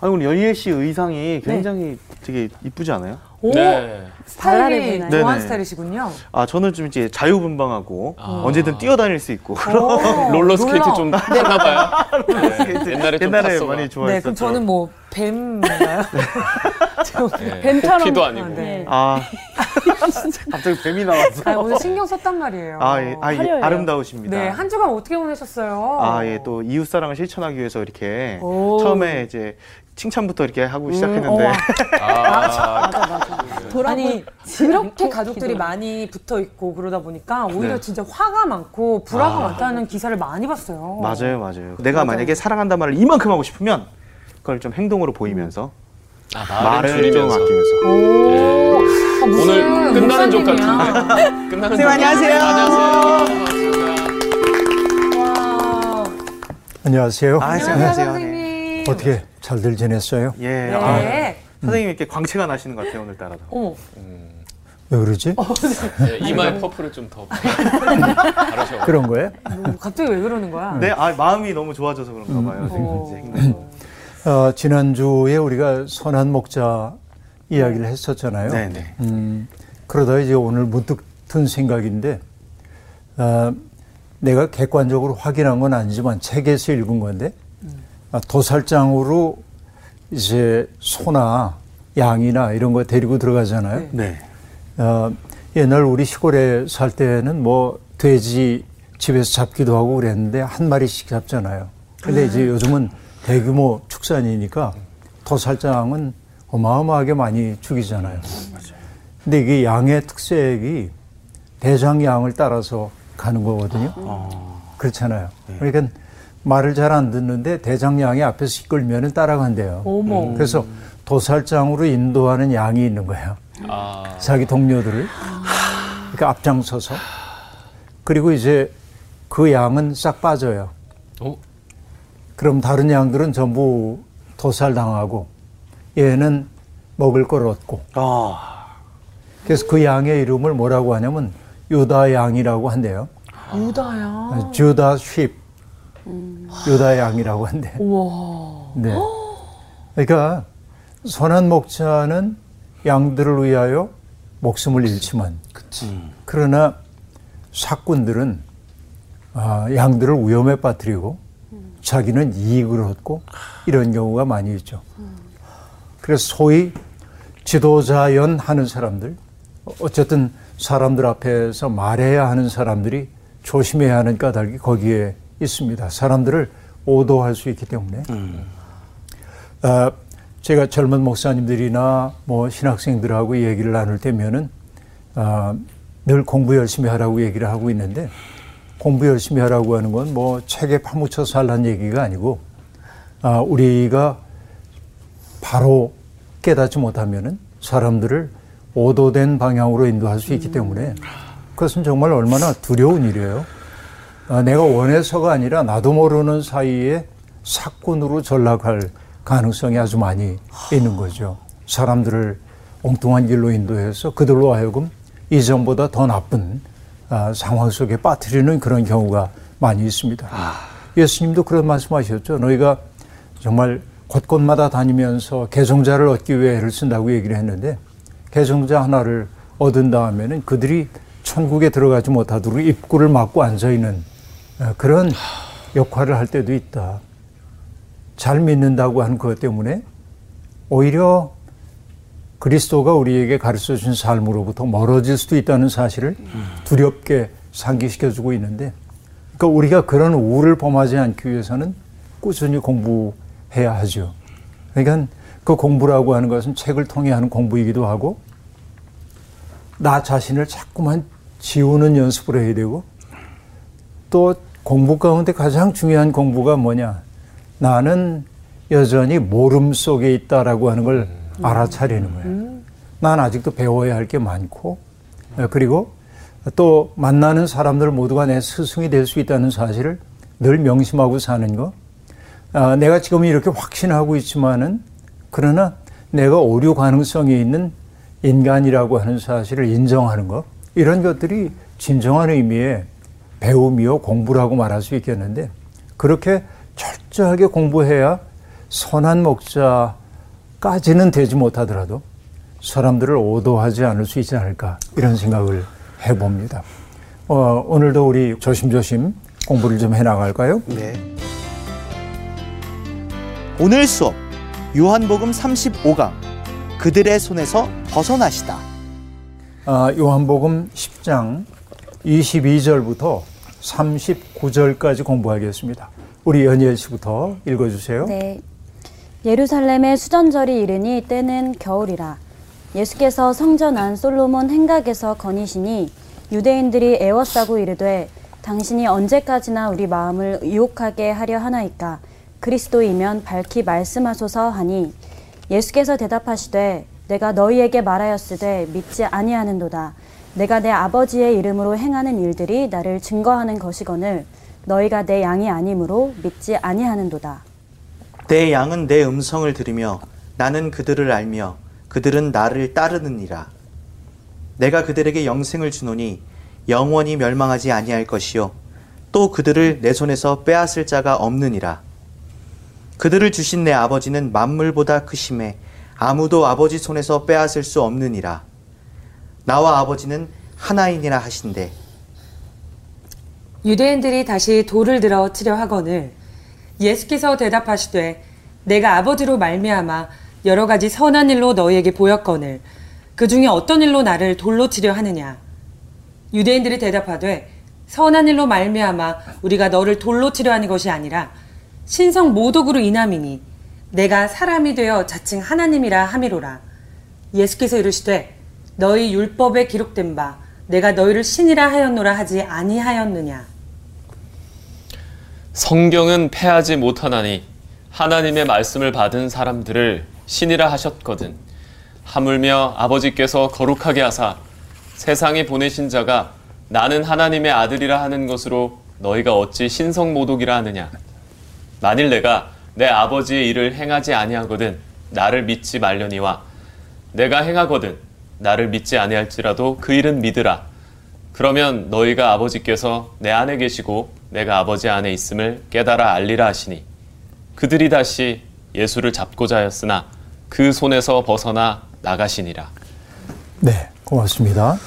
아니 오늘 열리엘 씨 의상이 굉장히 되게 이쁘지 않아요? 오, 네. 스타일이 발랄해 좋아하는? 스타일이시군요. 아 저는 좀 이제 자유분방하고 아. 언제든 뛰어다닐 수 있고 오, 롤러 스케이트. 좀 타나 봐요. 네. 옛날에 좀 옛날에 탔어. 많이 좋아했었죠. 네, 그럼 저는 뭐 뱀인가요? 저- 네. 뱀처럼 토끼도 아니고. 네. 아 갑자기 뱀이 나왔어. 아, 오늘 신경 썼단 말이에요. 아, 예, 아, 예, 화려해요. 아름다우십니다. 네, 한 주간 어떻게 보내셨어요? 아, 예, 또 이웃 사랑을 실천하기 위해서 이렇게 오. 처음에 이제 칭찬부터 이렇게 하고 시작했는데 어, 아, 맞아 맞아. 아니 이렇게 가족들이 많이 붙어 있고 그러다 보니까 오히려 네. 진짜 화가 많고 불화가 아. 많다는 기사를 많이 봤어요. 맞아요, 맞아요. 내가 만약에 사랑한다 말을 이만큼 하고 싶으면 그걸 좀 행동으로 보이면서 아, 말을 좀 줄이면서. 아끼면서. 오, 아, 무슨 오늘 끝나는 족. 같은데. 끝나는 족. 안녕하세요. 안녕하세요. 안녕하세요. 아, 안녕하세요, 안녕하세요. 선생님. 어떻게 잘들 지냈어요? 예, 네. 아, 선생님 이렇게 광채가 나시는 것 같아요 오늘따라. 어머, 왜 그러지? 네, 이마에 퍼플을 좀더 바르셔. 그런 거예요? 뭐 갑자기 왜 그러는 거야? 네, 아, 마음이 너무 좋아져서 그런가 봐요. 어. 행동으로. 어, 지난주에 우리가 선한 목자 이야기를 했었잖아요. 네, 네. 음, 그러다 이제 오늘 문득 든 생각인데, 어, 내가 객관적으로 확인한 건 아니지만 책에서 읽은 건데, 아, 도살장으로 이제 소나 양이나 이런 거 데리고 들어가잖아요. 네. 네. 어, 옛날 우리 시골에 살 때는 뭐 돼지 집에서 잡기도 하고 그랬는데 한 마리씩 잡잖아요. 근데 이제 요즘은 대규모 축산이니까 도살장은 어마어마하게 많이 죽이잖아요. 근데 이게 양의 특색이 대장 양을 따라서 가는 거거든요. 어, 그렇잖아요. 그러니까 말을 잘 안 듣는데 대장양이 앞에서 이끌면 따라간대요. 어머. 그래서 도살장으로 인도하는 양이 있는 거예요. 아, 자기 동료들을 그러니까 앞장서서 그리고 이제 그 양은 싹 빠져요. 어? 그럼 다른 양들은 전부 도살당하고 얘는 먹을 걸 얻고 아, 그래서 그 양의 이름을 뭐라고 하냐면 유다 양이라고 한대요. 유다야. 주다 쉽 유다 양이라고 한대. 우와. 네. 그러니까 선한 목자는 양들을 위하여 목숨을 잃지만 그러나 사꾼들은 아, 양들을 위험에 빠뜨리고 자기는 이익을 얻고 이런 경우가 많이 있죠. 그래서 소위 지도자연 하는 사람들, 어쨌든 사람들 앞에서 말해야 하는 사람들이 조심해야 하는 까닭이 거기에 있습니다. 사람들을 오도할 수 있기 때문에. 아, 제가 젊은 목사님들이나 뭐 신학생들하고 얘기를 나눌 때면은 아, 늘 공부 열심히 하라고 얘기를 하고 있는데 공부 열심히 하라고 하는 건 뭐 책에 파묻혀서 하라는 얘기가 아니고 아, 우리가 바로 깨닫지 못하면은 사람들을 오도된 방향으로 인도할 수 있기 때문에 그것은 정말 얼마나 두려운 일이에요. 아, 내가 원해서가 아니라 나도 모르는 사이에 사건으로 전락할 가능성이 아주 많이 있는 거죠. 사람들을 엉뚱한 길로 인도해서 그들로 하여금 이전보다 더 나쁜 아, 상황 속에 빠뜨리는 그런 경우가 많이 있습니다. 예수님도 그런 말씀하셨죠. 너희가 정말 곳곳마다 다니면서 개종자를 얻기 위해 애를 쓴다고 얘기를 했는데 개종자 하나를 얻은 다음에는 그들이 천국에 들어가지 못하도록 입구를 막고 앉아 있는 어, 그런 역할을 할 때도 있다. 잘 믿는다고 하는 그것 때문에 오히려 그리스도가 우리에게 가르쳐 준 삶으로부터 멀어질 수도 있다는 사실을 두렵게 상기시켜 주고 있는데 그러니까 우리가 그런 우를 범하지 않기 위해서는 꾸준히 공부해야 하죠. 그러니까 그 공부라고 하는 것은 책을 통해 하는 공부이기도 하고 나 자신을 자꾸만 지우는 연습을 해야 되고 또 공부 가운데 가장 중요한 공부가 뭐냐 나는 여전히 모름 속에 있다라고 하는 걸 알아차리는 거예요. 난 아직도 배워야 할 게 많고 어, 그리고 또 만나는 사람들 모두가 내 스승이 될 수 있다는 사실을 늘 명심하고 사는 거. 아, 내가 지금 이렇게 확신하고 있지만은 그러나 내가 오류 가능성이 있는 인간이라고 하는 사실을 인정하는 것 이런 것들이 진정한 의미의 배움이요 공부라고 말할 수 있겠는데 그렇게 철저하게 공부해야 선한 목자까지는 되지 못하더라도 사람들을 오도하지 않을 수 있지 않을까 이런 생각을 해봅니다. 어, 오늘도 우리 조심조심 공부를 좀 해나갈까요? 네. 오늘 수업 요한복음 35강 그들의 손에서 벗어나시다. 아, 요한복음 10장 22절부터 39절까지 공부하겠습니다. 우리 연희엘 씨부터 읽어주세요. 네. 예루살렘의 수전절이 이르니 때는 겨울이라. 예수께서 성전 안 솔로몬 행각에서 거니시니 유대인들이 애워싸고 이르되 당신이 언제까지나 우리 마음을 유혹하게 하려 하나이까 그리스도이면 밝히 말씀하소서 하니 예수께서 대답하시되 내가 너희에게 말하였으되 믿지 아니하는도다 내가 내 아버지의 이름으로 행하는 일들이 나를 증거하는 것이거늘 너희가 내 양이 아니므로 믿지 아니하는도다 내 양은 내 음성을 들으며 나는 그들을 알며 그들은 나를 따르느니라. 내가 그들에게 영생을 주노니 영원히 멸망하지 아니할 것이요 또 그들을 내 손에서 빼앗을 자가 없느니라. 그들을 주신 내 아버지는 만물보다 크심에 아무도 아버지 손에서 빼앗을 수 없느니라. 나와 아버지는 하나이니라 하신대. 유대인들이 다시 돌을 들어 치려 하거늘 예수께서 대답하시되 내가 아버지로 말미암아 여러 가지 선한 일로 너희에게 보였거늘 그 중에 어떤 일로 나를 돌로 치려 하느냐 유대인들이 대답하되 선한 일로 말미암아 우리가 너를 돌로 치려 하는 것이 아니라 신성 모독으로 인함이니 내가 사람이 되어 자칭 하나님이라 함이로라 예수께서 이르시되 너희 율법에 기록된 바 내가 너희를 신이라 하였노라 하지 아니하였느냐 성경은 패하지 못하나니 하나님의 말씀을 받은 사람들을 신이라 하셨거든. 하물며 아버지께서 거룩하게 하사 세상에 보내신 자가 나는 하나님의 아들이라 하는 것으로 너희가 어찌 신성 모독이라 하느냐. 만일 내가 내 아버지의 일을 행하지 아니하거든 나를 믿지 말려니와 내가 행하거든 나를 믿지 아니할지라도 그 일은 믿으라. 그러면 너희가 아버지께서 내 안에 계시고 내가 아버지 안에 있음을 깨달아 알리라 하시니 그들이 다시 예수를 잡고자 하였으나 그 손에서 벗어나 나가시니라. 네, 고맙습니다.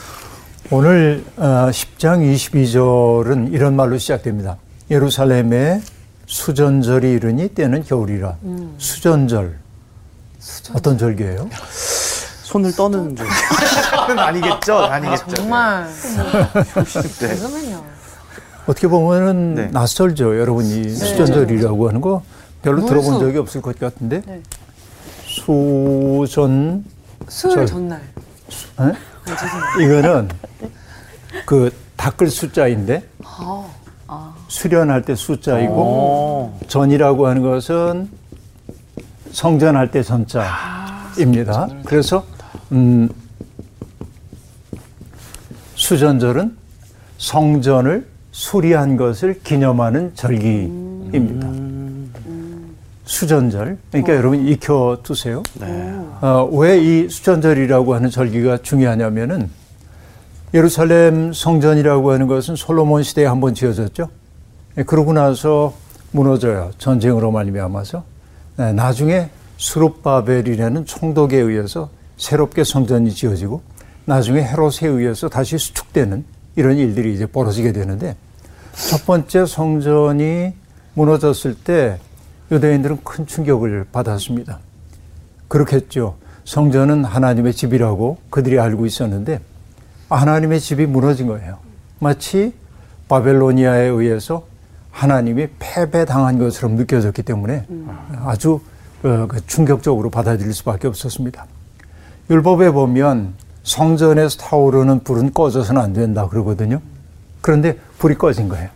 오늘 10장 22절은 이런 말로 시작됩니다. 예루살렘에 수전절이 이르니 때는 겨울이라. 음. 수전절. 수전절. 어떤 절기예요? 손을 떠는 줄. 아니겠죠? 아니겠죠. 아, 정말. 네. 잠깐만요. 어떻게 보면은 네. 낯설죠. 여러분이 네. 수전절이라고 하는 거 별로 뭘 들어본 수- 적이 없을 것 같은데. 네. 수전 수요일 절. 전날. 에? 아. 이거는 그 닦을 숫자인데 아, 수련할 때 숫자이고 오. 전이라고 하는 것은 성전할 때 전자입니다. 그래서 음, 수전절은 성전을 수리한 것을 기념하는 절기입니다. 수전절. 그러니까 여러분 익혀 두세요. 어, 왜이 수전절이라고 하는 절기가 중요하냐면은 예루살렘 성전이라고 하는 것은 솔로몬 시대에 한 번 지어졌죠. 예, 그러고 나서 무너져요. 전쟁으로 말미암아서. 네, 나중에 수룹바벨이라는 총독에 의해서 새롭게 성전이 지어지고 나중에 헤롯에 의해서 다시 수축되는 이런 일들이 이제 벌어지게 되는데 첫 번째 성전이 무너졌을 때 유대인들은 큰 충격을 받았습니다. 그렇겠죠. 성전은 하나님의 집이라고 그들이 알고 있었는데 하나님의 집이 무너진 거예요. 마치 바벨로니아에 의해서 하나님이 패배당한 것처럼 느껴졌기 때문에 아주 어, 그 충격적으로 받아들일 수밖에 없었습니다. 율법에 보면 성전에서 타오르는 불은 꺼져서는 안 된다 그러거든요. 그런데 불이 꺼진 거예요.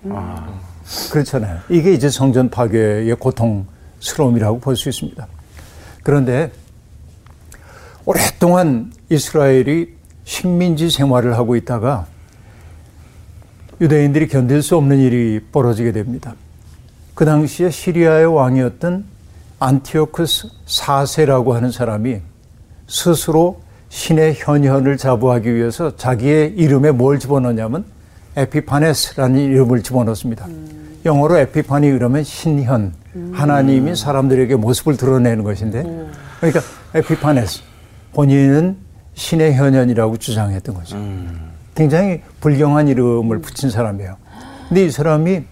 그렇잖아요. 이게 이제 성전 파괴의 고통스러움이라고 볼 수 있습니다. 그런데 오랫동안 이스라엘이 식민지 생활을 하고 있다가 유대인들이 견딜 수 없는 일이 벌어지게 됩니다. 그 당시에 시리아의 왕이었던 안티오크스 4세라고 하는 사람이 스스로 신의 현현을 자부하기 위해서 자기의 이름에 뭘 집어넣냐면 에피파네스라는 이름을 집어넣습니다. 영어로 에피파니 그러면 신현, 하나님이 사람들에게 모습을 드러내는 것인데, 그러니까 에피파네스, 본인은 신의 현현이라고 주장했던 거죠. 굉장히 불경한 이름을 붙인 사람이에요. 근데 이 사람이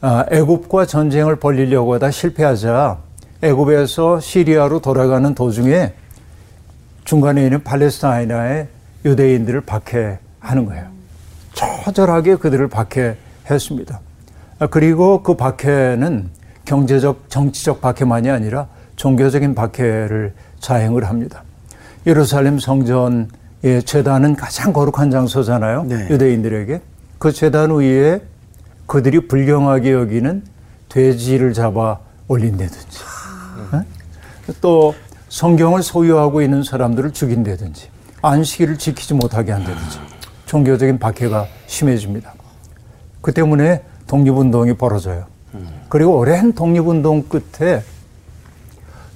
아, 애굽과 전쟁을 벌리려고 하다 실패하자 애굽에서 시리아로 돌아가는 도중에 중간에 있는 팔레스타인의 유대인들을 박해하는 거예요. 처절하게 그들을 박해했습니다. 아, 그리고 그 박해는 경제적, 정치적 박해만이 아니라 종교적인 박해를 자행을 합니다. 예루살렘 성전의 재단은 가장 거룩한 장소잖아요. 네. 유대인들에게. 그 재단 위에 그들이 불경하게 여기는 돼지를 잡아 올린다든지 어? 또 성경을 소유하고 있는 사람들을 죽인다든지 안식일을 지키지 못하게 한다든지 종교적인 박해가 심해집니다. 그 때문에 독립운동이 벌어져요. 그리고 오랜 독립운동 끝에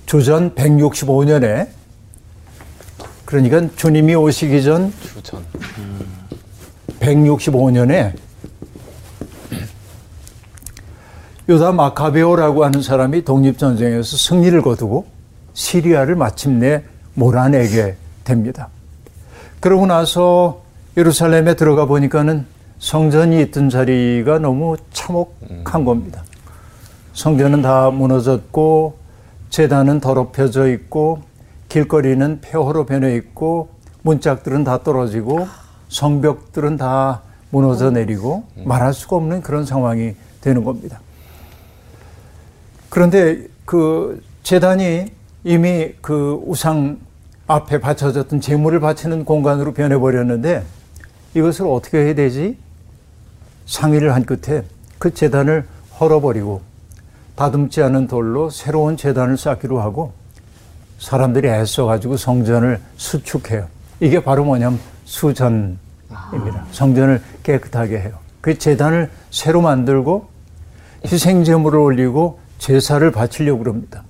주전 165년에 그러니까 주님이 오시기 전 주전. 165년에 요다 마카베오라고 하는 사람이 독립전쟁에서 승리를 거두고 시리아를 마침내 몰아내게 됩니다. 그러고 나서 예루살렘에 들어가 보니까는 성전이 있던 자리가 너무 참혹한 겁니다. 성전은 다 무너졌고 재단은 더럽혀져 있고 길거리는 폐허로 변해 있고 문짝들은 다 떨어지고 성벽들은 다 무너져 내리고 말할 수가 없는 그런 상황이 되는 겁니다. 그런데 그 재단이 이미 그 우상 앞에 바쳐졌던 재물을 바치는 공간으로 변해버렸는데 이것을 어떻게 해야 되지? 상의를 한 끝에 그 재단을 헐어버리고 다듬지 않은 돌로 새로운 재단을 쌓기로 하고 사람들이 애써가지고 성전을 수축해요. 이게 바로 뭐냐면 수전입니다. 성전을 깨끗하게 해요. 그 재단을 새로 만들고 희생제물을 올리고 제사를 바치려고 그럽니다.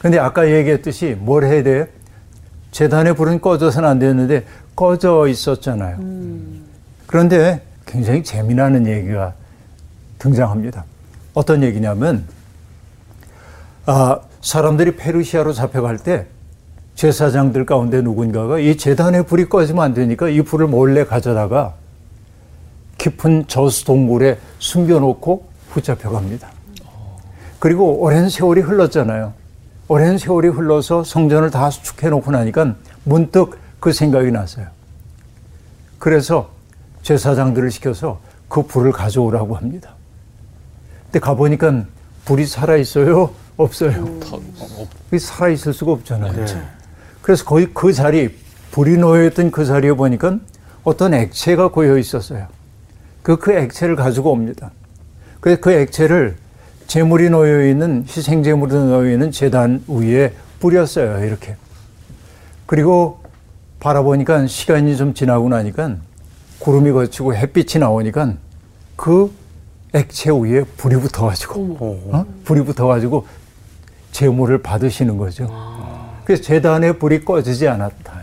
근데 아까 얘기했듯이 뭘 해야 돼요? 재단의 불은 꺼져서는 안 되는데 꺼져 있었잖아요. 그런데 굉장히 재미나는 얘기가 등장합니다. 어떤 얘기냐면, 아, 사람들이 페르시아로 잡혀갈 때 제사장들 가운데 누군가가 이 재단의 불이 꺼지면 안 되니까 이 불을 몰래 가져다가 깊은 저수 동굴에 숨겨놓고 붙잡혀 갑니다. 그리고 오랜 세월이 흘렀잖아요. 오랜 세월이 흘러서 성전을 다 수축해 놓고 나니까 문득 그 생각이 났어요. 그래서 제사장들을 시켜서 그 불을 가져오라고 합니다. 근데 가보니까 불이 살아있어요? 없어요? 불이 살아있을 수가 없잖아요. 그래서 거의 그 자리, 불이 놓여있던 그 자리에 보니까 어떤 액체가 고여 있었어요. 그, 그 액체를 가지고 옵니다. 그래서 그 액체를 재물이 놓여 있는, 희생 재물이 놓여 있는 재단 위에 뿌렸어요. 이렇게. 그리고 바라보니까 시간이 좀 지나고 나니까 구름이 거치고 햇빛이 나오니까 그 액체 위에 불이 붙어가지고, 어? 불이 붙어가지고 재물을 받으시는 거죠. 그래서 재단의 불이 꺼지지 않았다.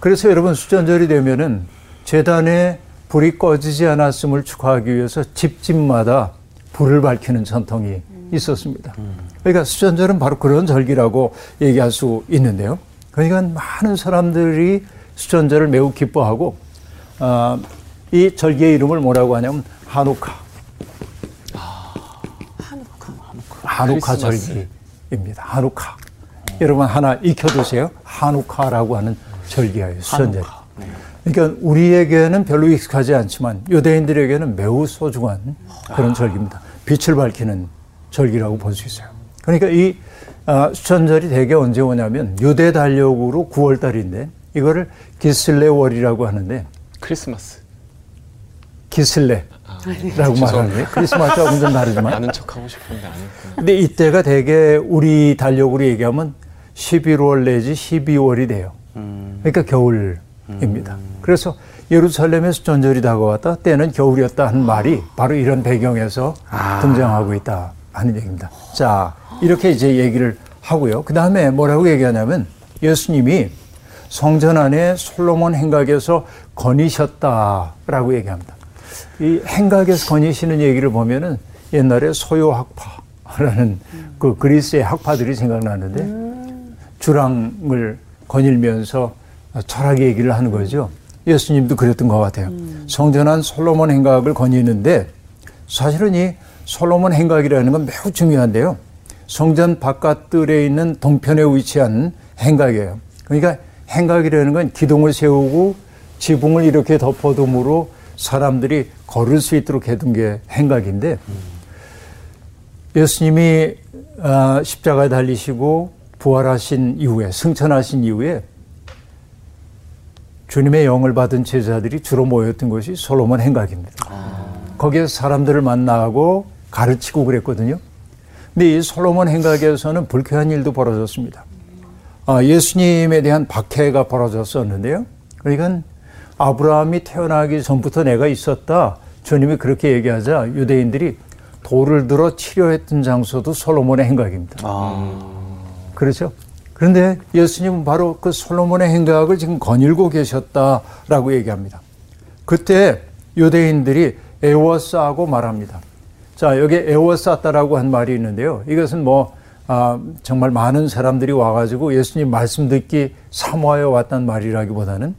그래서 여러분 수전절이 되면은 재단에 불이 꺼지지 않았음을 축하하기 위해서 집집마다 불을 밝히는 전통이 있었습니다. 그러니까 수전절은 바로 그런 절기라고 얘기할 수 있는데요. 그러니까 많은 사람들이 수전절을 매우 기뻐하고 아, 이 절기의 이름을 뭐라고 하냐면 한우카. 한우카 크리스마스. 절기입니다. 한우카. 여러분 하나 익혀두세요. 한우카라고 하는 절기예요. 수전절. 그러니까 우리에게는 별로 익숙하지 않지만 유대인들에게는 매우 소중한 그런 절기입니다. 빛을 밝히는 절기라고 볼 수 있어요. 그러니까 이 아, 수천절이 대개 언제 오냐면 유대 달력으로 9월 달인데 이거를 기슬레월이라고 하는데 크리스마스. 기슬레라고 말하는데 크리스마스하고는 좀 다르지만 아는 척 하고 싶은데 아니구나. 근데 이때가 대개 우리 달력으로 얘기하면 11월 내지 12월이 돼요. 그러니까 겨울입니다. 그래서 예루살렘에 수전절이 다가왔다. 때는 겨울이었다 하는 말이 바로 이런 배경에서 등장하고 있다 하는 얘기입니다. 자, 이렇게 이제 얘기를 하고요. 그 다음에 뭐라고 얘기하냐면 예수님이 성전 안에 솔로몬 행각에서 거니셨다라고 얘기합니다. 이 행각에서 거니시는 얘기를 보면은 옛날에 소요 학파라는 그 그리스의 학파들이 생각나는데 주랑을 거닐면서 철학 얘기를 하는 거죠. 예수님도 그랬던 것 같아요. 성전한 솔로몬 행각을 거니는데 사실은 이 솔로몬 행각이라는 건 매우 중요한데요. 성전 바깥들에 있는 동편에 위치한 행각이에요. 그러니까 행각이라는 건 기둥을 세우고 지붕을 이렇게 덮어둠으로 사람들이 걸을 수 있도록 해둔 게 행각인데 예수님이 아, 십자가에 달리시고 부활하신 이후에 승천하신 이후에 주님의 영을 받은 제자들이 주로 모였던 것이 솔로몬 행각입니다. 거기에서 사람들을 만나고 가르치고 그랬거든요. 근데 이 솔로몬 행각에서는 불쾌한 일도 벌어졌습니다. 아, 예수님에 대한 박해가 벌어졌었는데요. 그러니까 아브라함이 태어나기 전부터 내가 있었다. 주님이 그렇게 얘기하자 유대인들이 돌을 들어 치료했던 장소도 솔로몬의 행각입니다. 그렇죠? 그런데 예수님은 바로 그 솔로몬의 행각을 지금 거닐고 계셨다라고 얘기합니다. 그때 유대인들이 애워싸고 말합니다. 자, 여기 애워쌌다라고 한 말이 있는데요. 이것은 뭐, 아, 정말 많은 사람들이 와가지고 예수님 말씀 듣기 사모하여 왔단 말이라기보다는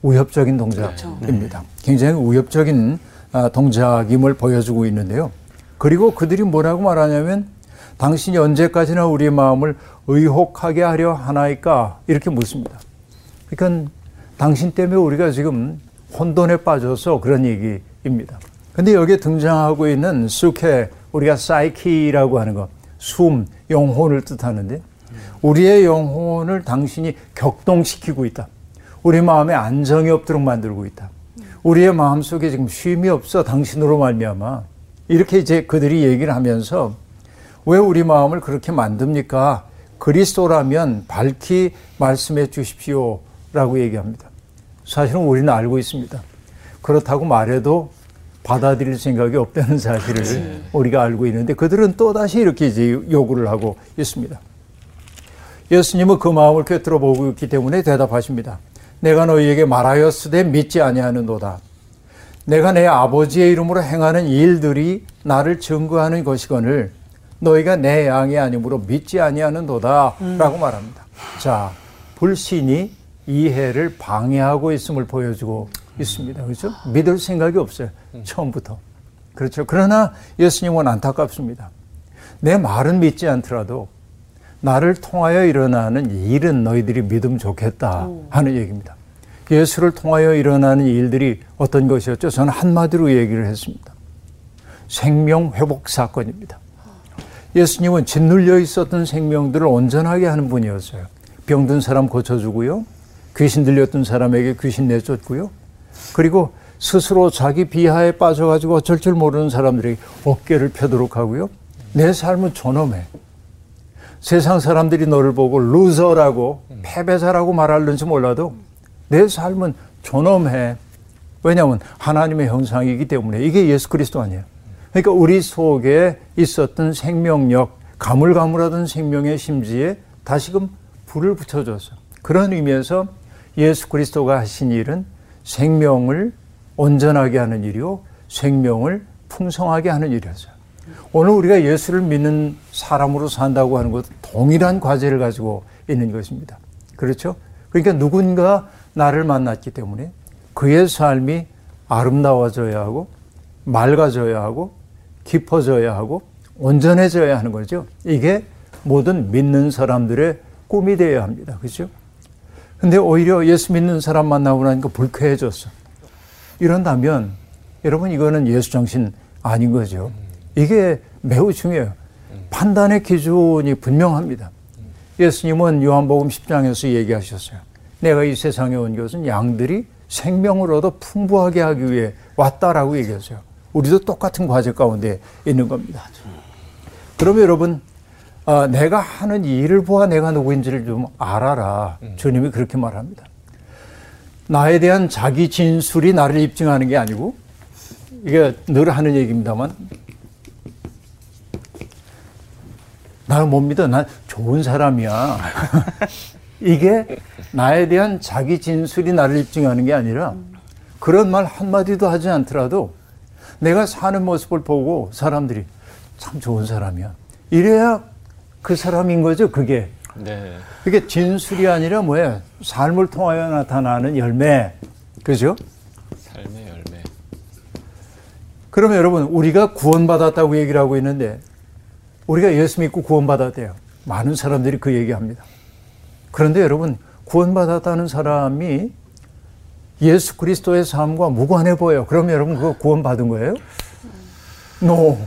우협적인 동작입니다. 굉장히 우협적인 아, 동작임을 보여주고 있는데요. 그리고 그들이 뭐라고 말하냐면 당신이 언제까지나 우리의 마음을 의혹하게 하려 하나이까 이렇게 묻습니다. 그러니까 당신 때문에 우리가 지금 혼돈에 빠져서 그런 얘기입니다. 근데 여기에 등장하고 있는 수케 우리가 사이키라고 하는 것, 숨, 영혼을 뜻하는데 우리의 영혼을 당신이 격동시키고 있다. 우리 마음에 안정이 없도록 만들고 있다. 우리의 마음 속에 지금 쉼이 없어 당신으로 말미암아 이렇게 이제 그들이 얘기를 하면서 왜 우리 마음을 그렇게 만듭니까? 그리스도라면 밝히 말씀해 주십시오 라고 얘기합니다. 사실은 우리는 알고 있습니다. 그렇다고 말해도 받아들일 생각이 없다는 사실을 우리가 알고 있는데 그들은 또다시 이렇게 이제 요구를 하고 있습니다. 예수님은 그 마음을 꿰뚫어 보고 있기 때문에 대답하십니다. 내가 너희에게 말하였으되 믿지 아니하는도다. 내가 내 아버지의 이름으로 행하는 일들이 나를 증거하는 것이거늘 너희가 내 양이 아니므로 믿지 아니하는도다라고 말합니다. 자, 불신이 이해를 방해하고 있음을 보여주고 있습니다. 그렇죠? 믿을 생각이 없어요. 처음부터. 그렇죠. 그러나 예수님은 안타깝습니다. 내 말은 믿지 않더라도 나를 통하여 일어나는 일은 너희들이 믿으면 좋겠다 하는 얘기입니다. 예수를 통하여 일어나는 일들이 어떤 것이었죠? 저는 한마디로 얘기를 했습니다. 생명 회복 사건입니다. 예수님은 짓눌려 있었던 생명들을 온전하게 하는 분이었어요. 병든 사람 고쳐주고요. 귀신 들렸던 사람에게 귀신 내쫓고요. 그리고 스스로 자기 비하에 빠져가지고 어쩔 줄 모르는 사람들에게 어깨를 펴도록 하고요. 내 삶은 존엄해. 세상 사람들이 너를 보고 루저라고 패배자라고 말할는지 몰라도 내 삶은 존엄해. 왜냐하면 하나님의 형상이기 때문에 이게 예수 그리스도 아니에요. 그러니까 우리 속에 있었던 생명력, 가물가물하던 생명의 심지에 다시금 불을 붙여줬어요. 그런 의미에서 예수 그리스도가 하신 일은 생명을 온전하게 하는 일이요, 생명을 풍성하게 하는 일이었어요. 오늘 우리가 예수를 믿는 사람으로 산다고 하는 것도 동일한 과제를 가지고 있는 것입니다. 그렇죠? 그러니까 누군가 나를 만났기 때문에 그의 삶이 아름다워져야 하고 맑아져야 하고 깊어져야 하고 온전해져야 하는 거죠. 이게 모든 믿는 사람들의 꿈이 되어야 합니다. 그렇죠? 근데 오히려 예수 믿는 사람 만나고 나니까 불쾌해졌어. 이런다면 여러분 이거는 예수 정신 아닌 거죠. 이게 매우 중요해요. 판단의 기준이 분명합니다. 예수님은 요한복음 10장에서 얘기하셨어요. 내가 이 세상에 온 것은 양들이 생명을 얻어 풍부하게 하기 위해 왔다라고 얘기했어요. 우리도 똑같은 과제 가운데 있는 겁니다. 그러면 여러분, 아, 내가 하는 일을 보아 내가 누구인지를 좀 알아라. 주님이 그렇게 말합니다. 나에 대한 자기 진술이 나를 입증하는 게 아니고, 이게 늘 하는 얘기입니다만, 나를 못 믿어. 난 좋은 사람이야. 이게 나에 대한 자기 진술이 나를 입증하는 게 아니라 그런 말 한마디도 하지 않더라도 내가 사는 모습을 보고 사람들이 참 좋은 사람이야. 이래야 그 사람인 거죠, 그게. 네. 그게 진술이 아니라 뭐야? 삶을 통하여 나타나는 열매. 그죠? 삶의 열매. 그러면 여러분, 우리가 구원받았다고 얘기를 하고 있는데, 우리가 예수 믿고 구원받았대요. 많은 사람들이 그 얘기합니다. 그런데 여러분, 구원받았다는 사람이 예수 그리스도의 삶과 무관해 보여요. 그럼 여러분, 그거 구원 받은 거예요? No.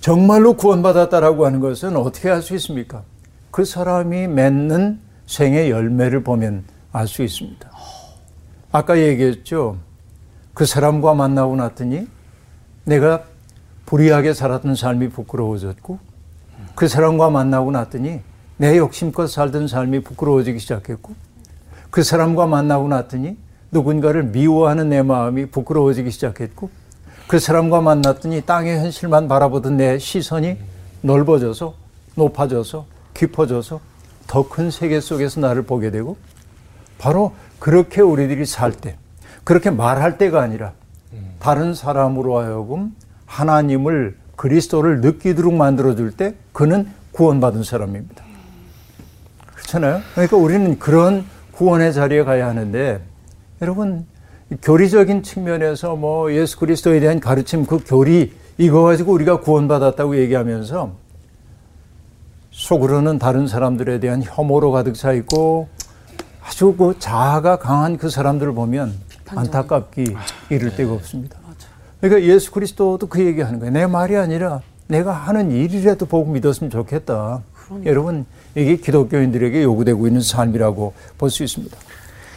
정말로 구원받았다라고 하는 것은 어떻게 알 수 있습니까? 그 사람이 맺는 생의 열매를 보면 알 수 있습니다. 아까 얘기했죠. 그 사람과 만나고 났더니 내가 불의하게 살았던 삶이 부끄러워졌고 그 사람과 만나고 났더니 내 욕심껏 살던 삶이 부끄러워지기 시작했고 그 사람과 만나고 났더니 누군가를 미워하는 내 마음이 부끄러워지기 시작했고 그 사람과 만났더니 땅의 현실만 바라보던 내 시선이 넓어져서 높아져서 깊어져서 더 큰 세계 속에서 나를 보게 되고 바로 그렇게 우리들이 살 때, 그렇게 말할 때가 아니라 다른 사람으로 하여금 하나님을 그리스도를 느끼도록 만들어줄 때 그는 구원받은 사람입니다. 그렇잖아요? 그러니까 우리는 그런 구원의 자리에 가야 하는데 여러분 교리적인 측면에서 뭐 예수 그리스도에 대한 가르침 그 교리 이거 가지고 우리가 구원받았다고 얘기하면서 속으로는 다른 사람들에 대한 혐오로 가득 차 있고 아주 그 자아가 강한 그 사람들을 보면 안타깝기 이를 데가 없습니다. 그러니까 예수 그리스도도 그 얘기하는 거예요. 내 말이 아니라 내가 하는 일이라도 보고 믿었으면 좋겠다. 여러분 이게 기독교인들에게 요구되고 있는 삶이라고 볼 수 있습니다.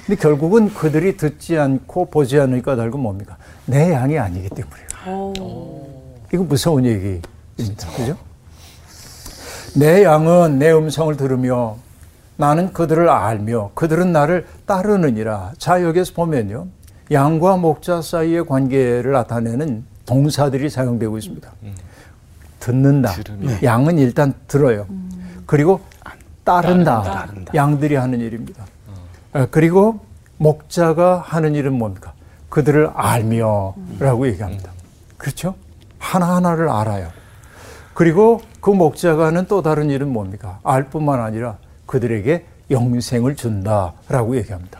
근데 결국은 그들이 듣지 않고 보지 않을 까닭은 뭡니까? 내 양이 아니기 때문이에요. 이거 무서운 얘기입니다. 그죠? 내 양은 내 음성을 들으며 나는 그들을 알며 그들은 나를 따르느니라. 자, 여기서 보면요. 양과 목자 사이의 관계를 나타내는 동사들이 사용되고 있습니다. 듣는다. 들으며. 양은 일단 들어요. 그리고 따른다. 양들이 하는 일입니다. 어, 그리고 목자가 하는 일은 뭡니까? 그들을 알며 라고 얘기합니다. 그렇죠? 하나하나를 알아요. 그리고 그 목자가 하는 또 다른 일은 뭡니까? 알 뿐만 아니라 그들에게 영생을 준다라고 얘기합니다.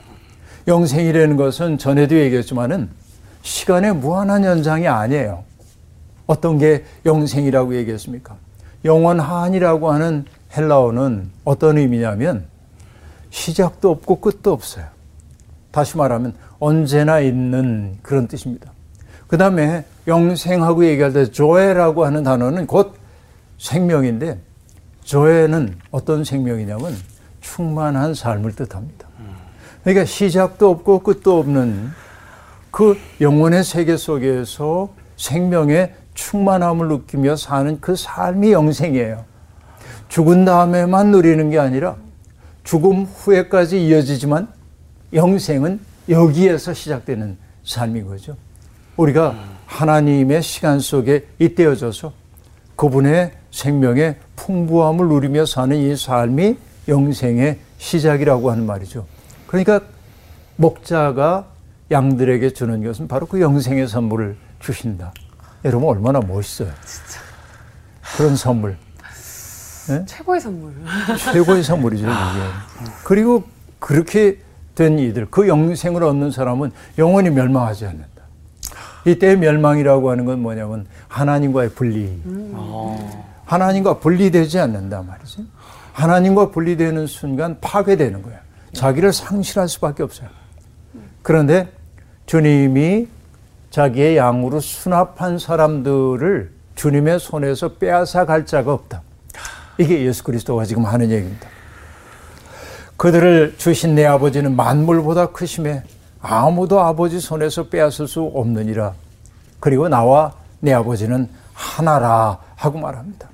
영생이라는 것은 전에도 얘기했지만은 시간의 무한한 연장이 아니에요. 어떤 게 영생이라고 얘기했습니까? 영원한이라고 하는 헬라어는 어떤 의미냐면 시작도 없고 끝도 없어요. 다시 말하면 언제나 있는 그런 뜻입니다. 그 다음에 영생하고 얘기할 때 조에라고 하는 단어는 곧 생명인데 조에는 어떤 생명이냐면 충만한 삶을 뜻합니다. 그러니까 시작도 없고 끝도 없는 그 영혼의 세계 속에서 생명의 충만함을 느끼며 사는 그 삶이 영생이에요. 죽은 다음에만 누리는 게 아니라 죽음 후에까지 이어지지만 영생은 여기에서 시작되는 삶인 거죠. 우리가 하나님의 시간 속에 잇대어져서 그분의 생명의 풍부함을 누리며 사는 이 삶이 영생의 시작이라고 하는 말이죠. 그러니까 목자가 양들에게 주는 것은 바로 그 영생의 선물을 주신다. 여러분 얼마나 멋있어요. 그런 선물. 최고의 선물. 최고의 선물이죠, 이게. 그리고 그렇게 된 이들, 그 영생을 얻는 사람은 영원히 멸망하지 않는다. 이때 멸망이라고 하는 건 뭐냐면 하나님과의 분리. 하나님과 분리되지 않는다 말이죠. 하나님과 분리되는 순간 파괴되는 거예요. 자기를 상실할 수밖에 없어요. 그런데 주님이 자기의 양으로 수납한 사람들을 주님의 손에서 빼앗아 갈 자가 없다. 이게 예수 그리스도가 지금 하는 얘기입니다. 그들을 주신 내 아버지는 만물보다 크심에 아무도 아버지 손에서 빼앗을 수 없느니라. 그리고 나와 내 아버지는 하나라 하고 말합니다.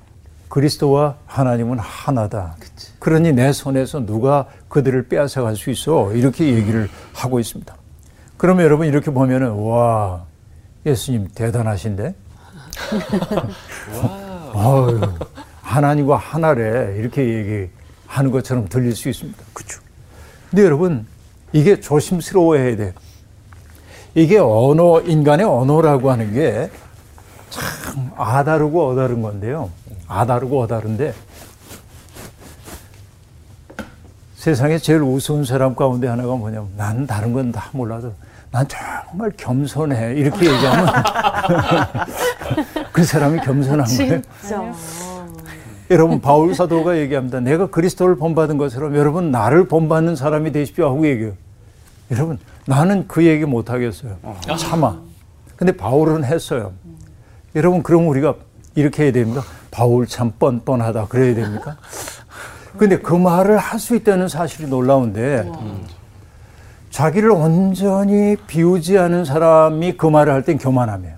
그리스도와 하나님은 하나다. 그러니 내 손에서 누가 그들을 빼앗아 갈 수 있어? 이렇게 얘기를 하고 있습니다. 그러면 여러분 이렇게 보면은 와 예수님 대단하신데. 아유, 하나님과 하나래 이렇게 얘기하는 것처럼 들릴 수 있습니다. 그렇죠. 근데 여러분 이게 조심스러워해야 돼. 이게 언어, 인간의 언어라고 하는 게 참 아다르고 어다른 건데요. 아다르고 어다른데 세상에 제일 우스운 사람 가운데 하나가 뭐냐면 난 다른 건 다 몰라도 난 정말 겸손해. 이렇게 얘기하면 그 사람이 겸손한 거예요. 여러분 바울 사도가 얘기합니다. 내가 그리스도를 본받은 것처럼 여러분 나를 본받는 사람이 되십시오 하고 얘기해요. 여러분 나는 그 얘기 못 하겠어요. 참아. 근데 바울은 했어요. 여러분 그럼 우리가 이렇게 해야 됩니까? 바울 참 뻔뻔하다 그래야 됩니까? 근데 그 말을 할 수 있다는 사실이 놀라운데 자기를 온전히 비우지 않은 사람이 그 말을 할 땐 교만함이에요.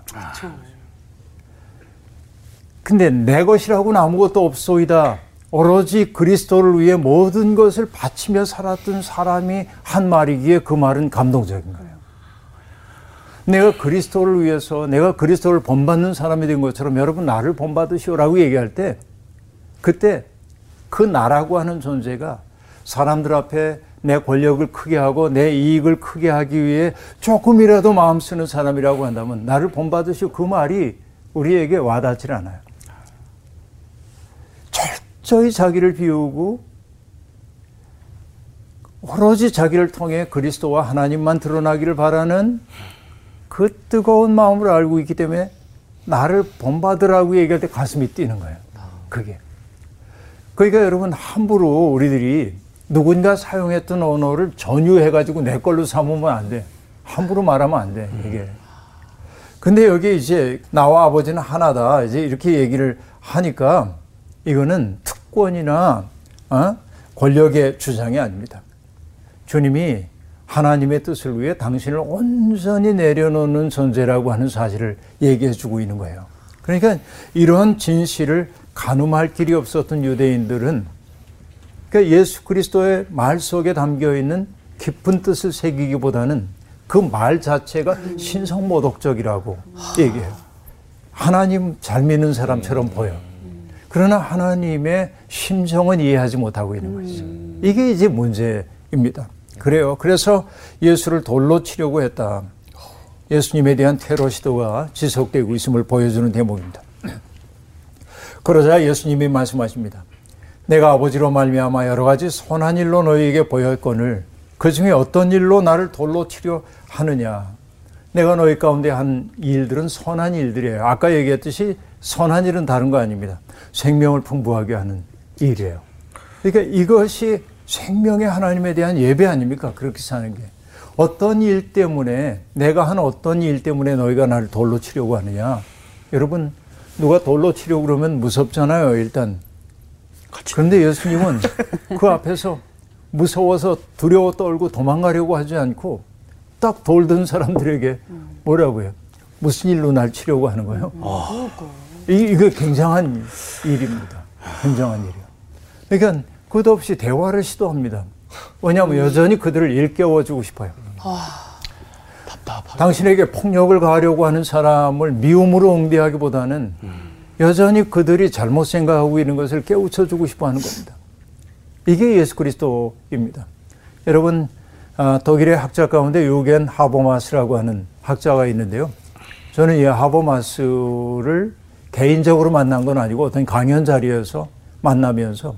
근데 내 것이라고는 아무것도 없소이다. 오로지 그리스도를 위해 모든 것을 바치며 살았던 사람이 한 말이기에 그 말은 감동적인 거예요. 내가 그리스도를 위해서 내가 그리스도를 본받는 사람이 된 것처럼 여러분 나를 본받으시오라고 얘기할 때 그때 그 나라고 하는 존재가 사람들 앞에 내 권력을 크게 하고 내 이익을 크게 하기 위해 조금이라도 마음 쓰는 사람이라고 한다면 나를 본받으시오 그 말이 우리에게 와닿질 않아요. 철저히 자기를 비우고 오로지 자기를 통해 그리스도와 하나님만 드러나기를 바라는 그 뜨거운 마음을 알고 있기 때문에 나를 본받으라고 얘기할 때 가슴이 뛰는 거예요. 그게. 그러니까 여러분 함부로 우리들이 누군가 사용했던 언어를 전유해가지고 내 걸로 삼으면 안 돼. 함부로 말하면 안 돼. 이게. 근데 여기 이제 나와 아버지는 하나다. 이제 이렇게 얘기를 하니까 이거는 특권이나 어? 권력의 주장이 아닙니다. 주님이 하나님의 뜻을 위해 당신을 온전히 내려놓는 존재라고 하는 사실을 얘기해 주고 있는 거예요. 그러니까 이런 진실을 가늠할 길이 없었던 유대인들은 그러니까 예수 그리스도의 말 속에 담겨 있는 깊은 뜻을 새기기보다는 그 말 자체가 신성모독적이라고 얘기해요. 하나님 잘 믿는 사람처럼 보여. 그러나 하나님의 심정은 이해하지 못하고 있는 것이죠. 이게 이제 문제입니다. 그래요. 그래서 예수를 돌로 치려고 했다. 예수님에 대한 테러 시도가 지속되고 있음을 보여주는 대목입니다. 그러자 예수님이 말씀하십니다. 내가 아버지로 말미암아 여러 가지 선한 일로 너희에게 보였거늘 그 중에 어떤 일로 나를 돌로 치려 하느냐. 내가 너희 가운데 한 일들은 선한 일들이에요. 아까 얘기했듯이 선한 일은 다른 거 아닙니다. 생명을 풍부하게 하는 일이에요. 그러니까 이것이 생명의 하나님에 대한 예배 아닙니까? 그렇게 사는 게. 어떤 일 때문에, 내가 한 어떤 일 때문에 너희가 나를 돌로 치려고 하느냐. 여러분, 누가 돌로 치려고 그러면 무섭잖아요, 일단. 그런데 예수님은 그 앞에서 무서워서 두려워 떨고 도망가려고 하지 않고 딱 돌든 사람들에게 뭐라고요? 무슨 일로 날 치려고 하는 거예요? 이, 이거 굉장한 일입니다. 굉장한 일이요. 그러니까 끝없이 대화를 시도합니다. 왜냐하면 여전히 그들을 일깨워주고 싶어요. 답답하다. 당신에게 폭력을 가하려고 하는 사람을 미움으로 응대하기보다는 여전히 그들이 잘못 생각하고 있는 것을 깨우쳐 주고 싶어 하는 겁니다. 이게 예수 그리스도입니다. 여러분, 아, 독일의 학자 가운데 요겐 하버마스라고 하는 학자가 있는데요. 저는 이 하버마스를 개인적으로 만난 건 아니고 어떤 강연 자리에서 만나면서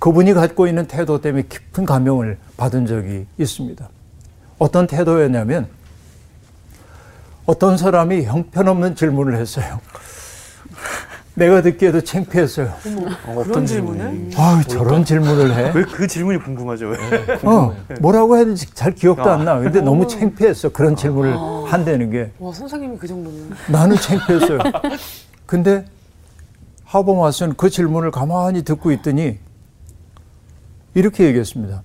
그분이 갖고 있는 태도 때문에 깊은 감명을 받은 적이 있습니다. 어떤 태도였냐면 어떤 사람이 형편없는 질문을 했어요. 내가 듣기에도 창피했어요. 어 떤 질문을? 아, 저런 질문을 해? 왜 그 질문이 궁금하죠? 왜? 어, 뭐라고 해야 되는지 잘 기억도 안 나. 근데 너무 창피했어. 그런 질문을 한다는 게. 와 선생님이 그 정도면 나는 창피했어요. 근데 하버마스는 그 질문을 가만히 듣고 있더니 이렇게 얘기했습니다.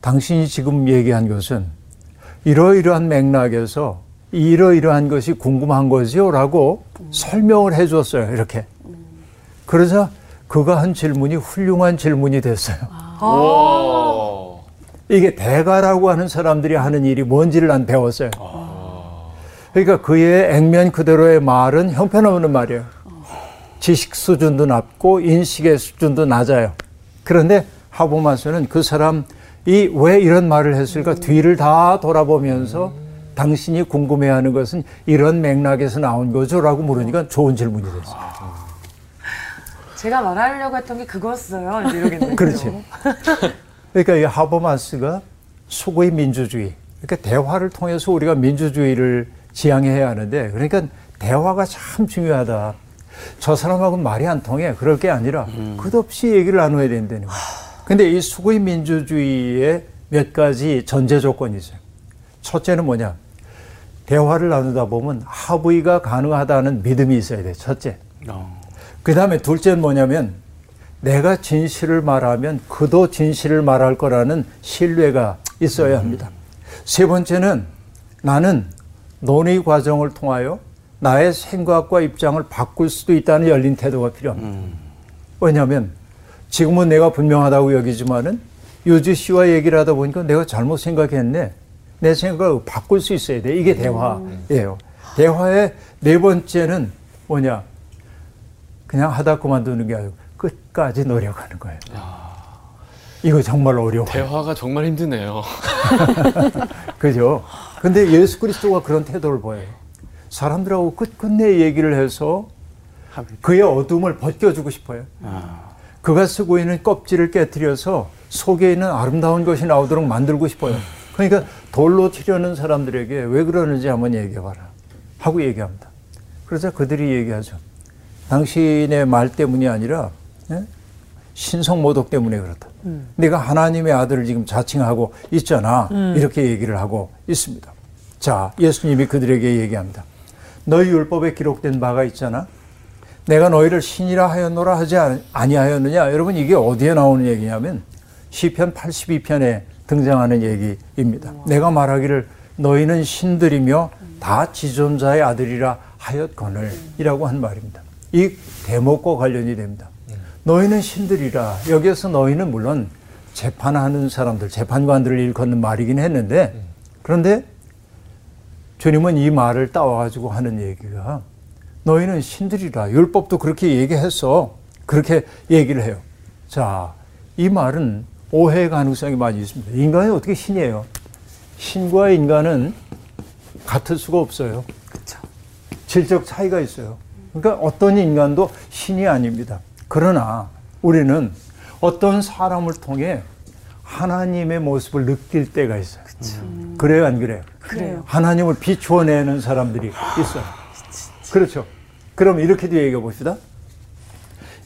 당신이 지금 얘기한 것은 이러이러한 맥락에서 이러이러한 것이 궁금한 거지요? 라고 설명을 해 줬어요. 이렇게. 그러자 그가 한 질문이 훌륭한 질문이 됐어요. 오. 이게 대가라고 하는 사람들이 하는 일이 뭔지를 난 배웠어요. 그러니까 그의 액면 그대로의 말은 형편없는 말이에요. 지식 수준도 낮고 인식의 수준도 낮아요. 그런데 하보마스는 그 사람 이 왜 이런 말을 했을까 뒤를 다 돌아보면서 당신이 궁금해하는 것은 이런 맥락에서 나온 거죠라고 물으니까 좋은 질문이 됐어요. 제가 말하려고 했던 게 그거였어요. 이러겠네요. 그렇지. 그러니까 이 하버마스가 수구의 민주주의. 그러니까 대화를 통해서 우리가 민주주의를 지향해야 하는데 그러니까 대화가 참 중요하다. 저 사람하고는 말이 안 통해. 그럴 게 아니라 끝없이 얘기를 나눠야 된다는 거예요. 근데 이 수구의 민주주의의 몇 가지 전제 조건이 있어요. 첫째는 뭐냐? 대화를 나누다 보면 합의가 가능하다는 믿음이 있어야 돼. 첫째. 그 다음에 둘째는 뭐냐면 내가 진실을 말하면 그도 진실을 말할 거라는 신뢰가 있어야 합니다. 세 번째는 나는 논의 과정을 통하여 나의 생각과 입장을 바꿀 수도 있다는 열린 태도가 필요합니다. 왜냐하면 지금은 내가 분명하다고 여기지만은 유주 씨와 얘기를 하다 보니까 내가 잘못 생각했네. 내 생각을 바꿀 수 있어야 돼. 이게 대화예요. 대화의 네 번째는 뭐냐? 그냥 하다 그만두는 게 아니고 끝까지 노력하는 거예요. 이거 정말 어려워요. 대화가 정말 힘드네요. 그죠? 근데 예수 그리스도가 그런 태도를 보여요. 사람들하고 끝끝내 얘기를 해서 그의 어둠을 벗겨주고 싶어요. 그가 쓰고 있는 껍질을 깨뜨려서 속에 있는 아름다운 것이 나오도록 만들고 싶어요. 그러니까 돌로 치려는 사람들에게 왜 그러는지 한번 얘기해봐라. 하고 얘기합니다. 그래서 그들이 얘기하죠. 당신의 말 때문이 아니라 예? 신성 모독 때문에 그렇다. 내가 하나님의 아들을 지금 자칭하고 있잖아. 이렇게 얘기를 하고 있습니다. 자, 예수님이 그들에게 얘기합니다. 너희 율법에 기록된 바가 있잖아. 내가 너희를 신이라 하였노라 하지 아니- 아니하였느냐? 여러분 이게 어디에 나오는 얘기냐면 시편 82편에 등장하는 얘기입니다. 내가 말하기를 너희는 신들이며 다 지존자의 아들이라 하였거늘 이라고 한 말입니다. 이 대목과 관련이 됩니다. 너희는 신들이라 여기에서 너희는 물론 재판하는 사람들, 재판관들을 일컫는 말이긴 했는데 그런데 주님은 이 말을 따와가지고 하는 얘기가 너희는 신들이라 율법도 그렇게 얘기했어 그렇게 얘기를 해요. 자, 이 말은 오해 가능성이 많이 있습니다. 인간이 어떻게 신이에요? 신과 인간은 같을 수가 없어요. 질적 차이가 있어요. 그러니까 어떤 인간도 신이 아닙니다. 그러나 우리는 어떤 사람을 통해 하나님의 모습을 느낄 때가 있어요. 그래요, 안 그래요? 그래요. 하나님을 비추어내는 사람들이 있어요. 그렇죠. 그럼 이렇게도 얘기해 봅시다.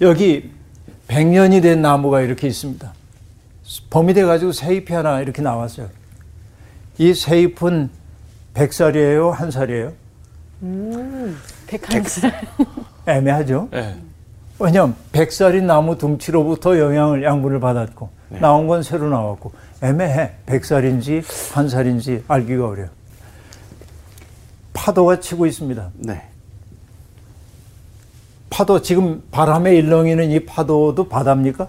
여기 100년이 된 나무가 이렇게 있습니다. 범이 돼가지고 새잎이 하나 이렇게 나왔어요. 이 새잎은 100살이에요? 한 살이에요? 백한살. 애매하죠? 네. 왜냐하면 100살인 나무 둥치로부터 영향을, 양분을 받았고, 나온 건 새로 나왔고, 애매해. 100살인지 한 살인지 알기가 어려요. 파도가 치고 있습니다. 네. 파도, 지금 바람에 일렁이는 이 파도도 바다입니까?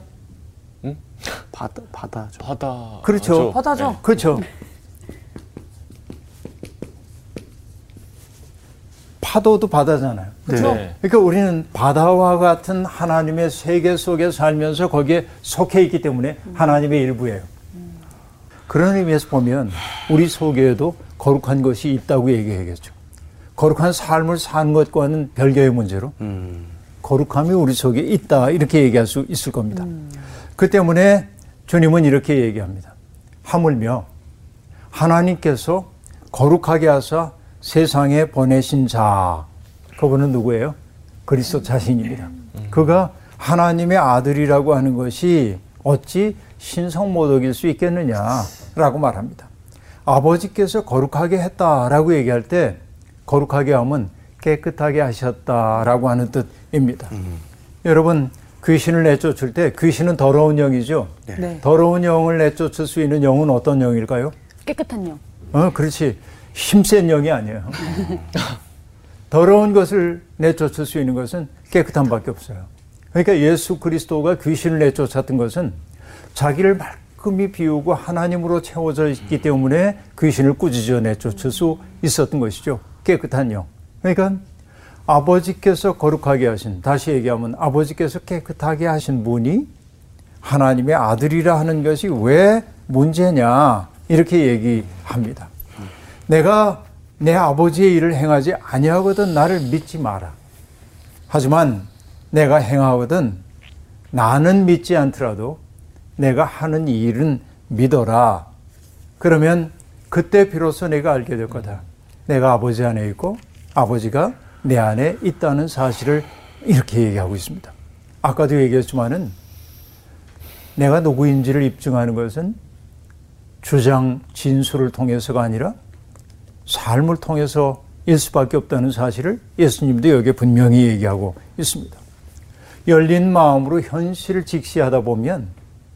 바다 바다죠. 바다. 그렇죠. 바다죠. 그렇죠. 파도도 바다잖아요. 네. 그러니까 우리는 바다와 같은 하나님의 세계 속에 살면서 거기에 속해 있기 때문에 하나님의 일부예요. 그런 의미에서 보면 우리 속에도 거룩한 것이 있다고 얘기해야겠죠. 거룩한 삶을 사는 것과는 별개의 문제로 음. 거룩함이 우리 속에 있다 이렇게 얘기할 수 있을 겁니다. 그 때문에 주님은 이렇게 얘기합니다. 하물며 하나님께서 거룩하게 하사 세상에 보내신 자 그분은 누구예요? 그리스도 자신입니다. 그가 하나님의 아들이라고 하는 것이 어찌 신성모독일 수 있겠느냐라고 말합니다. 아버지께서 거룩하게 했다라고 얘기할 때 거룩하게 하면 깨끗하게 하셨다라고 하는 뜻입니다. 여러분 귀신을 내쫓을 때 귀신은 더러운 영이죠. 네. 더러운 영을 내쫓을 수 있는 영은 어떤 영일까요? 깨끗한 영. 어, 그렇지. 힘센 영이 아니에요. 더러운 것을 내쫓을 수 있는 것은 깨끗한 밖에 없어요. 그러니까 예수 그리스도가 귀신을 내쫓았던 것은 자기를 말끔히 비우고 하나님으로 채워져 있기 때문에 귀신을 꾸짖어 내쫓을 수 있었던 것이죠. 깨끗한 영. 그러니까 아버지께서 거룩하게 하신, 다시 얘기하면 아버지께서 깨끗하게 하신 분이 하나님의 아들이라 하는 것이 왜 문제냐, 이렇게 얘기합니다. 내가 내 아버지의 일을 행하지 아니하거든 나를 믿지 마라. 하지만 내가 행하거든 나는 믿지 않더라도 내가 하는 이 일은 믿어라. 그러면 그때 비로소 내가 알게 될 거다. 내가 아버지 안에 있고 아버지가 내 안에 있다는 사실을 이렇게 얘기하고 있습니다. 아까도 얘기했지만은 내가 누구인지를 입증하는 것은 주장 진술을 통해서가 아니라 삶을 통해서 일 수밖에 없다는 사실을 예수님도 여기에 분명히 얘기하고 있습니다. 열린 마음으로 현실을 직시하다 보면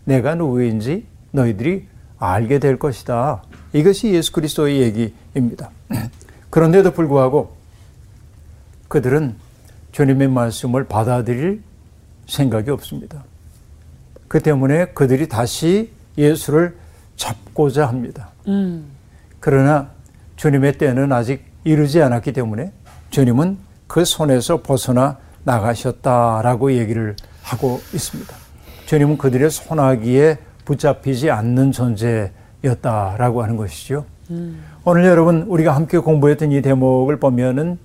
내가 누구인지 너희들이 알게 될 것이다. 이것이 예수 그리스도의 얘기입니다. 그런데도 불구하고 그들은 주님의 말씀을 받아들일 생각이 없습니다. 그 때문에 그들이 다시 예수를 잡고자 합니다. 그러나 주님의 때는 아직 이르지 않았기 때문에 주님은 그 손에서 벗어나 나가셨다라고 얘기를 하고 있습니다. 주님은 그들의 손아귀에 붙잡히지 않는 존재였다라고 하는 것이죠. 오늘 여러분 우리가 함께 공부했던 이 대목을 보면은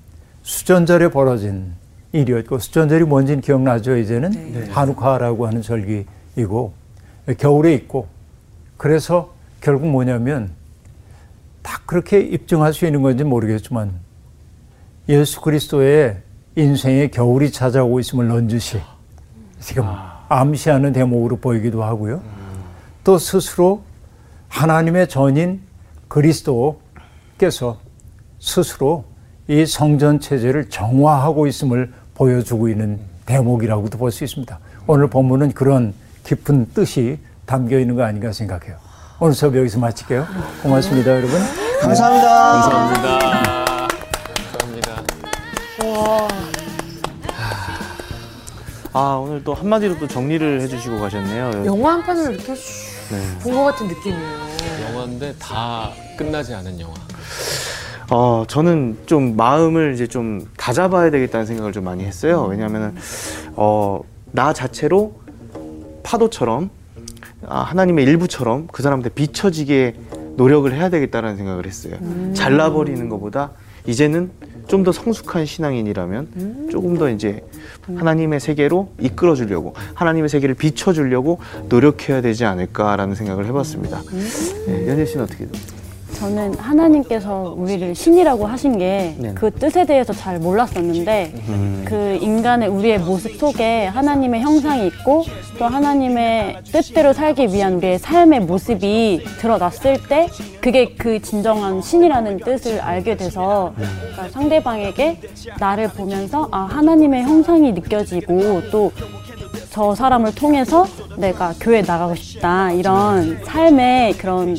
수전절에 벌어진 일이었고 수전절이 뭔지는 기억나죠? 이제는 한우카라고 하는 절기이고 겨울에 있고. 그래서 결국 뭐냐면 다 그렇게 입증할 수 있는 건지 모르겠지만 예수 그리스도의 인생의 겨울이 찾아오고 있음을 넌지시 지금 암시하는 대목으로 보이기도 하고요. 또 스스로 하나님의 전인 그리스도께서 스스로 이 성전 체제를 정화하고 있음을 보여주고 있는 대목이라고도 볼 수 있습니다. 오늘 본문은 그런 깊은 뜻이 담겨 있는 거 아닌가 생각해요. 오늘 수업 여기서 마칠게요. 고맙습니다, 여러분. 감사합니다. 감사합니다. 감사합니다. 아 오늘 또 한마디로 또 정리를 해주시고 가셨네요. 영화 한 편을 이렇게 네. 본것 같은 느낌이에요. 영화인데 다 끝나지 않은 영화. 어, 저는 좀 마음을 이제 좀 다잡아야 되겠다는 생각을 좀 많이 했어요. 왜냐하면은, 어, 나 자체로 파도처럼, 아, 하나님의 일부처럼 그 사람한테 비춰지게 노력을 해야 되겠다는 생각을 했어요. 잘라버리는 것보다 이제는 좀 더 성숙한 신앙인이라면 조금 더 이제 하나님의 세계로 이끌어 주려고 하나님의 세계를 비춰 주려고 노력해야 되지 않을까라는 생각을 해봤습니다. 네, 연재 씨는 어떻게? 저는 하나님께서 우리를 신이라고 하신 게 네. 그 뜻에 대해서 잘 몰랐었는데 그 인간의 우리의 모습 속에 하나님의 형상이 있고 또 하나님의 뜻대로 살기 위한 우리의 삶의 모습이 드러났을 때 그게 그 진정한 신이라는 뜻을 알게 돼서 그러니까 상대방에게 나를 보면서 아 하나님의 형상이 느껴지고 또 저 사람을 통해서 내가 교회 나가고 싶다 이런 삶의 그런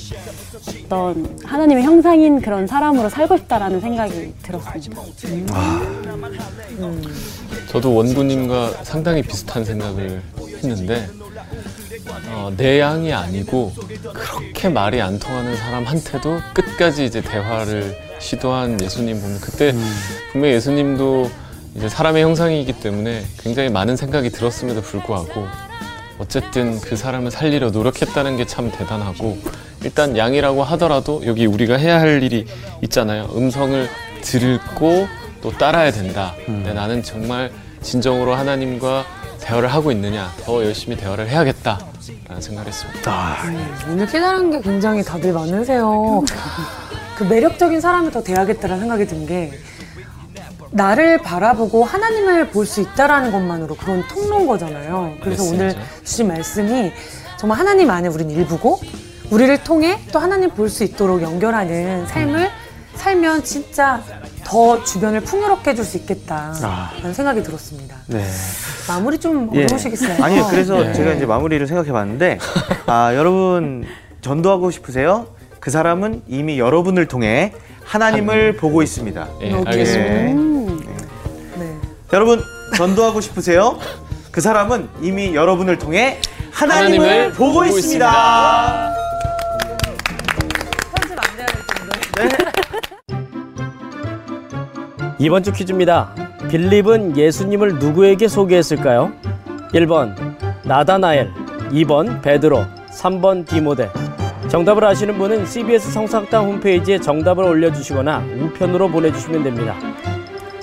어떤 하나님의 형상인 그런 사람으로 살고 싶다라는 생각이 들었습니다. 저도 원구님과 상당히 비슷한 생각을 했는데 어, 내 양이 아니고 그렇게 말이 안 통하는 사람한테도 끝까지 이제 대화를 시도한 예수님 보면 그때 분명 히 예수님도 이제 사람의 형상이기 때문에 굉장히 많은 생각이 들었음에도 불구하고 어쨌든 그 사람을 살리려 노력했다는 게 참 대단하고 일단 양이라고 하더라도 여기 우리가 해야 할 일이 있잖아요. 음성을 듣고 또 따라야 된다. 근데 나는 정말 진정으로 하나님과 대화를 하고 있느냐 더 열심히 대화를 해야겠다 라는 생각을 했습니다. 오늘 깨달은 게 굉장히 다들 많으세요. 그 매력적인 사람을 더 대하겠다라는 생각이 든 게 나를 바라보고 하나님을 볼 수 있다라는 것만으로 그런 통로인 거잖아요. 그래서. 오늘 주신 말씀이 정말 하나님 안에 우린 일부고 우리를 통해 또 하나님 볼 수 있도록 연결하는 삶을 살면 진짜 더 주변을 풍요롭게 해줄 수 있겠다라는 생각이 들었습니다. 네. 마무리 좀 예. 어려우시겠어요? 아니요, 그래서 네. 제가 이제 마무리를 생각해 봤는데, 아, 여러분, 전도하고 싶으세요? 그 사람은 이미 여러분을 통해 하나님을 보고 있습니다. 예, 여기에. 알겠습니다. 네. 여러분, 전도하고 싶으세요? 그 사람은 이미 여러분을 통해 하나님을, 하나님을 보고, 보고 있습니다. 편집 안 돼야 될 텐데. 이번 주 퀴즈입니다. 빌립은 예수님을 누구에게 소개했을까요? 1번 나다나엘, 2번 베드로, 3번 디모데. 정답을 아시는 분은 CBS 성사학당 홈페이지에 정답을 올려주시거나 우편으로 보내주시면 됩니다.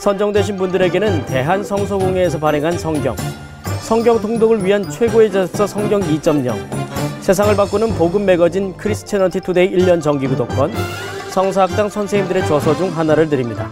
선정되신 분들에게는 대한성서공회에서 발행한 성경, 성경 통독을 위한 최고의 자서 성경 2.0, 세상을 바꾸는 복음 매거진 Christianity Today 1년 정기 구독권, 성서학당 선생님들의 저서 중 하나를 드립니다.